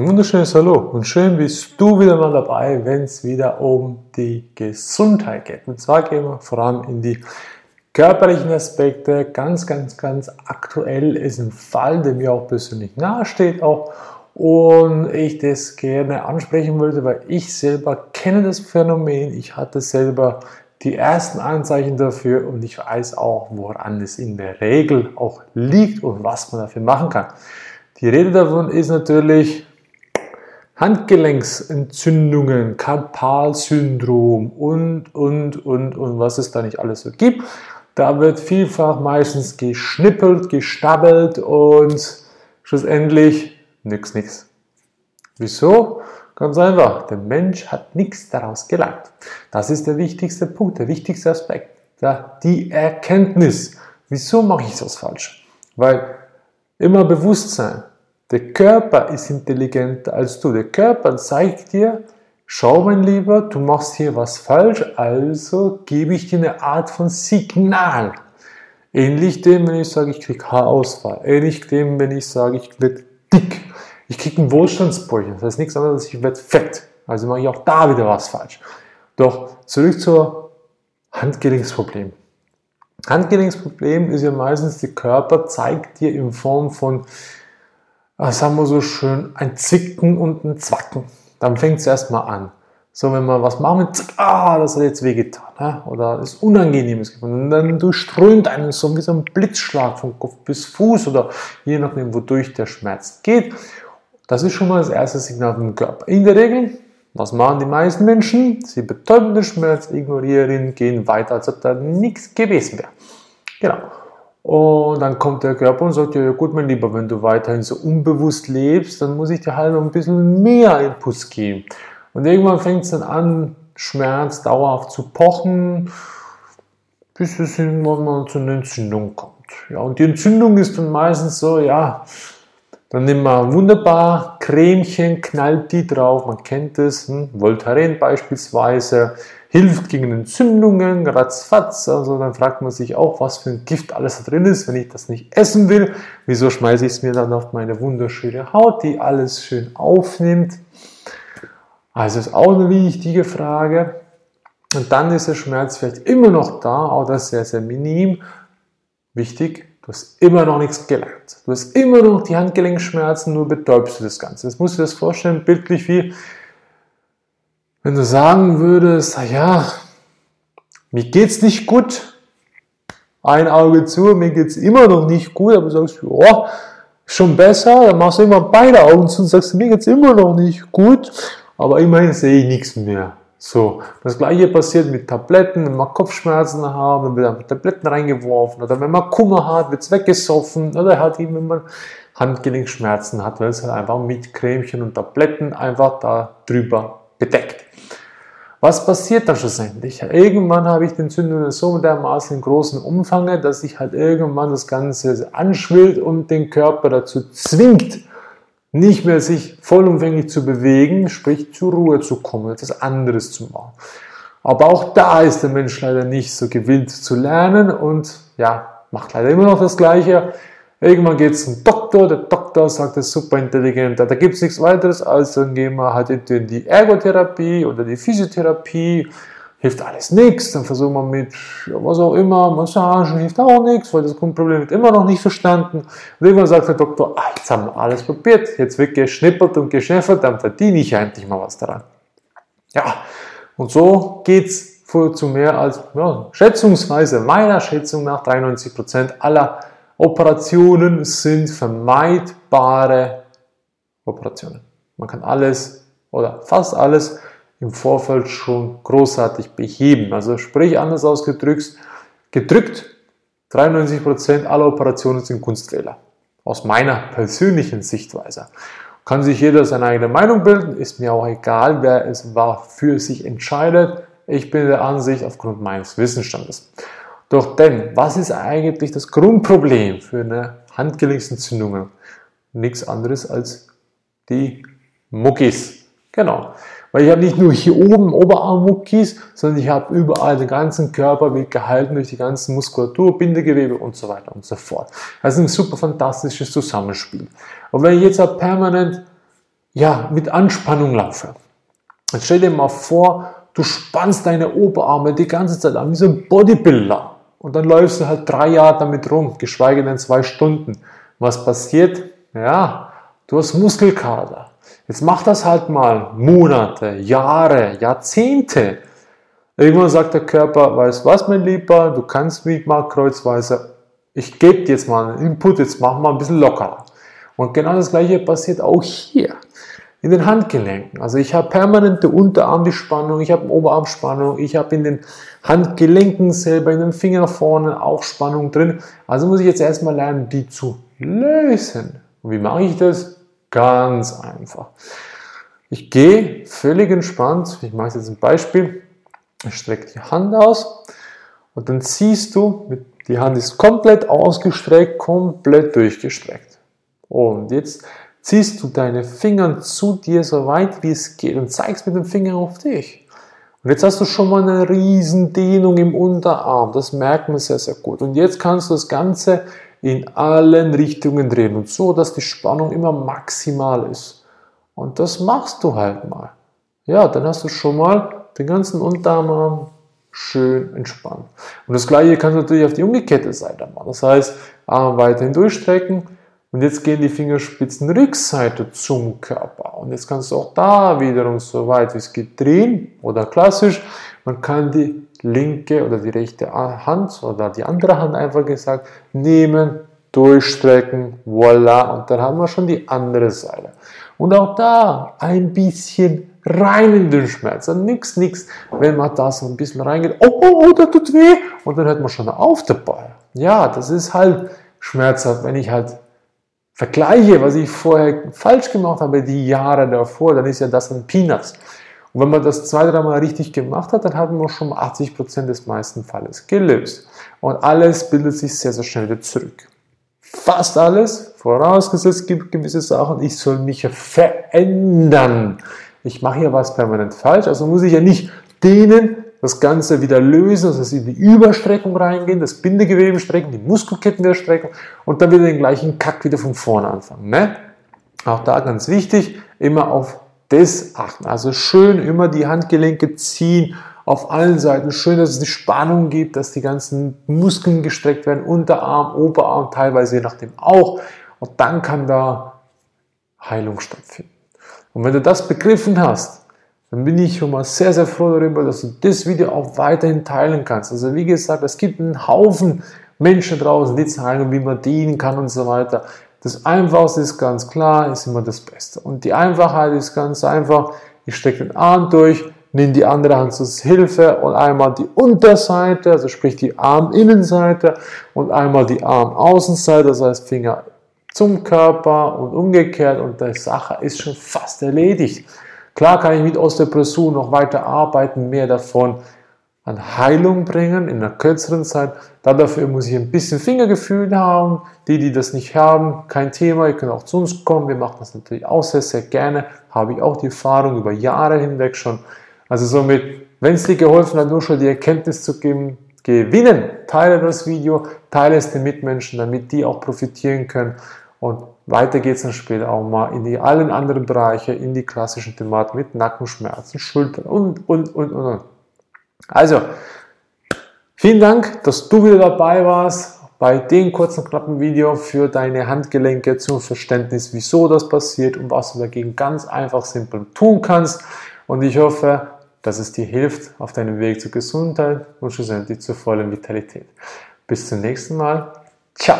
Ein wunderschönes Hallo und schön bist du wieder mal dabei, wenn es wieder um die Gesundheit geht. Und zwar gehen wir vor allem in die körperlichen Aspekte. Ganz, ganz, ganz aktuell ist ein Fall, der mir auch persönlich nahesteht auch und ich das gerne ansprechen wollte, weil ich selber kenne das Phänomen. Ich hatte selber die ersten Anzeichen dafür und ich weiß auch, woran es in der Regel auch liegt und was man dafür machen kann. Die Rede davon ist natürlich Handgelenksentzündungen, Karpalsyndrom und, und, und, und was es da nicht alles so gibt. Da wird vielfach meistens geschnippelt, gestabbelt und schlussendlich nix, nix. Wieso? Ganz einfach, der Mensch hat nichts daraus gelernt. Das ist der wichtigste Punkt, der wichtigste Aspekt. Ja, die Erkenntnis. Wieso mache ich das falsch? Weil immer Bewusstsein, der Körper ist intelligenter als du. Der Körper zeigt dir, schau mein Lieber, du machst hier was falsch, also gebe ich dir eine Art von Signal. Ähnlich dem, wenn ich sage, ich kriege Haarausfall. Ähnlich dem, wenn ich sage, ich werde dick. Ich kriege einen Wohlstandsbrüche. Das heißt nichts anderes, als ich werde fett. Also mache ich auch da wieder was falsch. Doch zurück zur Handgelenksproblem. Handgelenksproblem ist ja meistens, der Körper zeigt dir in Form von was haben wir so schön, ein Zicken und ein Zwacken. Dann fängt es erstmal an. So, wenn man was macht mit, ah, das hat jetzt wehgetan, ne? oder ist Unangenehmes gefunden. Und dann durchströmt einen so wie so ein Blitzschlag von Kopf bis Fuß oder je nachdem, wodurch der Schmerz geht. Das ist schon mal das erste Signal vom Körper. In der Regel, was machen die meisten Menschen? Sie betäuben den Schmerz, ignorieren, gehen weiter, als ob da nichts gewesen wäre. Genau. Und dann kommt der Körper und sagt, ja gut, mein Lieber, wenn du weiterhin so unbewusst lebst, dann muss ich dir halt noch ein bisschen mehr Impuls geben. Und irgendwann fängt es dann an, Schmerz dauerhaft zu pochen, bis es irgendwann zu einer Entzündung kommt. Ja, und die Entzündung ist dann meistens so, ja, dann nimmt man wunderbar Cremchen, knallt die drauf, man kennt es, hm, Voltaren beispielsweise, hilft gegen Entzündungen, ratzfatz. Also dann fragt man sich auch, was für ein Gift alles da drin ist, wenn ich das nicht essen will. Wieso schmeiße ich es mir dann auf meine wunderschöne Haut, die alles schön aufnimmt? Also ist auch eine wichtige Frage. Und dann ist der Schmerz vielleicht immer noch da, oder sehr, sehr minim. Wichtig, du hast immer noch nichts gelernt. Du hast immer noch die Handgelenkschmerzen, nur betäubst du das Ganze. Das musst du dir das vorstellen, bildlich wie wenn du sagen würdest, ja, mir geht's nicht gut, ein Auge zu, mir geht's immer noch nicht gut, aber du sagst, ja, schon besser, dann machst du immer beide Augen zu und sagst, mir geht's immer noch nicht gut, aber immerhin sehe ich nichts mehr. So, das gleiche passiert mit Tabletten, wenn man Kopfschmerzen hat, dann wird Tabletten reingeworfen, oder wenn man Kummer hat, wird's weggesoffen, oder halt eben, wenn man Handgelenkschmerzen hat, weil es halt einfach mit Cremchen und Tabletten einfach da drüber bedeckt. Was passiert da schlussendlich? Irgendwann habe ich den Zündungen so dermaßen in großen Umfang, dass sich halt irgendwann das Ganze anschwillt und den Körper dazu zwingt, nicht mehr sich vollumfänglich zu bewegen, sprich zur Ruhe zu kommen, etwas anderes zu machen. Aber auch da ist der Mensch leider nicht so gewillt zu lernen und ja, macht leider immer noch das Gleiche. Irgendwann geht es zum Doktor, der Doktor sagt, das ist super intelligent, da gibt es nichts weiteres, als dann gehen wir halt in die Ergotherapie oder die Physiotherapie, hilft alles nichts, dann versuchen wir mit was auch immer, Massagen hilft auch nichts, weil das Grundproblem wird immer noch nicht verstanden. Und irgendwann sagt der Doktor, ah, jetzt haben wir alles probiert, jetzt wird geschnippelt und geschäffert, dann verdiene ich endlich mal was daran. Ja, und so geht es zu mehr als ja, schätzungsweise meiner Schätzung nach 93% aller Operationen sind vermeidbare Operationen. Man kann alles oder fast alles im Vorfeld schon großartig beheben. Also sprich anders ausgedrückt, gedrückt, 93% aller Operationen sind Kunstfehler. Aus meiner persönlichen Sichtweise. Kann sich jeder seine eigene Meinung bilden, ist mir auch egal, wer es war für sich entscheidet. Ich bin der Ansicht aufgrund meines Wissensstandes. Doch denn, was ist eigentlich das Grundproblem für eine Handgelenksentzündung? Nichts anderes als die Muckis. Genau. Weil ich habe nicht nur hier oben Oberarmmuckis, sondern ich habe überall den ganzen Körper wird gehalten durch die ganzen Muskulatur, Bindegewebe und so weiter und so fort. Das ist ein super fantastisches Zusammenspiel. Und wenn ich jetzt auch permanent ja, mit Anspannung laufe. Jetzt stell dir mal vor, du spannst deine Oberarme die ganze Zeit an, wie so ein Bodybuilder. Und dann läufst du halt drei Jahre damit rum, geschweige denn zwei Stunden. Was passiert? Ja, du hast Muskelkater. Jetzt mach das halt mal Monate, Jahre, Jahrzehnte. Irgendwann sagt der Körper, weißt was, mein Lieber, du kannst mich mal kreuzweise, ich gebe dir jetzt mal einen Input, jetzt mach mal ein bisschen lockerer. Und genau das gleiche passiert auch hier in den Handgelenken. Also ich habe permanente Unterarmspannung, ich habe Oberarmspannung, ich habe in den Handgelenken selber, in den Fingern vorne auch Spannung drin. Also muss ich jetzt erstmal lernen, die zu lösen. Und wie mache ich das? Ganz einfach. Ich gehe völlig entspannt, ich mache jetzt ein Beispiel, ich strecke die Hand aus und dann siehst du, die Hand ist komplett ausgestreckt, komplett durchgestreckt. Und jetzt ziehst du deine Finger zu dir so weit wie es geht und zeigst mit dem Finger auf dich. Und jetzt hast du schon mal eine riesen Dehnung im Unterarm. Das merkt man sehr, sehr gut. Und jetzt kannst du das Ganze in allen Richtungen drehen und so, dass die Spannung immer maximal ist. Und das machst du halt mal. Ja, dann hast du schon mal den ganzen Unterarm schön entspannt. Und das gleiche kannst du natürlich auf die umgekehrte Seite machen. Das heißt, Arm weiterhin durchstrecken, und jetzt gehen die Fingerspitzen Rückseite zum Körper. Und jetzt kannst du auch da wiederum so weit wie es geht drehen oder klassisch. Man kann die linke oder die rechte Hand oder die andere Hand einfach gesagt nehmen, durchstrecken, voila. Und dann haben wir schon die andere Seite. Und auch da ein bisschen rein in den Schmerz. Also nix, nix, wenn man da so ein bisschen reingeht, oh, oh, oh, das tut weh. Und dann hört man schon auf dabei. Ja, das ist halt schmerzhaft, wenn ich halt vergleiche, was ich vorher falsch gemacht habe, die Jahre davor, dann ist ja das ein Peanuts. Und wenn man das zwei, dreimal richtig gemacht hat, dann hat man schon 80 Prozent des meisten Falles gelöst. Und alles bildet sich sehr, sehr schnell wieder zurück. Fast alles, vorausgesetzt gibt gewisse Sachen, ich soll mich verändern. Ich mache ja was permanent falsch, also muss ich ja nicht dehnen, das Ganze wieder lösen, das heißt in die Überstreckung reingehen, das Bindegewebe strecken, die Muskelketten wieder strecken und dann wieder den gleichen Kack wieder von vorne anfangen. Ne? Auch da ganz wichtig, immer auf das achten. Also schön immer die Handgelenke ziehen, auf allen Seiten. Schön, dass es die Spannung gibt, dass die ganzen Muskeln gestreckt werden, Unterarm, Oberarm, teilweise je nachdem auch. Und dann kann da Heilung stattfinden. Und wenn du das begriffen hast, dann bin ich schon mal sehr, sehr froh darüber, dass du das Video auch weiterhin teilen kannst. Also wie gesagt, es gibt einen Haufen Menschen draußen, die zeigen, wie man dienen kann und so weiter. Das Einfachste ist ganz klar, ist immer das Beste. Und die Einfachheit ist ganz einfach. Ich stecke den Arm durch, nehme die andere Hand zur Hilfe und einmal die Unterseite, also sprich die Arminnenseite und einmal die Armaußenseite, das heißt Finger zum Körper und umgekehrt und die Sache ist schon fast erledigt. Klar kann ich mit Osteoporose noch weiter arbeiten, mehr davon an Heilung bringen in einer kürzeren Zeit. Dafür muss ich ein bisschen Fingergefühl haben. Die, die das nicht haben, kein Thema, ihr könnt auch zu uns kommen. Wir machen das natürlich auch sehr, sehr gerne. Habe ich auch die Erfahrung über Jahre hinweg schon. Also somit, wenn es dir geholfen hat, nur schon die Erkenntnis zu geben, gewinnen, teile das Video, teile es den Mitmenschen, damit die auch profitieren können. Und weiter geht es dann später auch mal in die allen anderen Bereiche, in die klassischen Thematik mit Nackenschmerzen, Schultern und, und, und, und. Also, vielen Dank, dass du wieder dabei warst bei dem kurzen, knappen Video für deine Handgelenke zum Verständnis, wieso das passiert und was du dagegen ganz einfach simpel tun kannst. Und ich hoffe, dass es dir hilft auf deinem Weg zur Gesundheit und schlussendlich zur vollen Vitalität. Bis zum nächsten Mal. Ciao.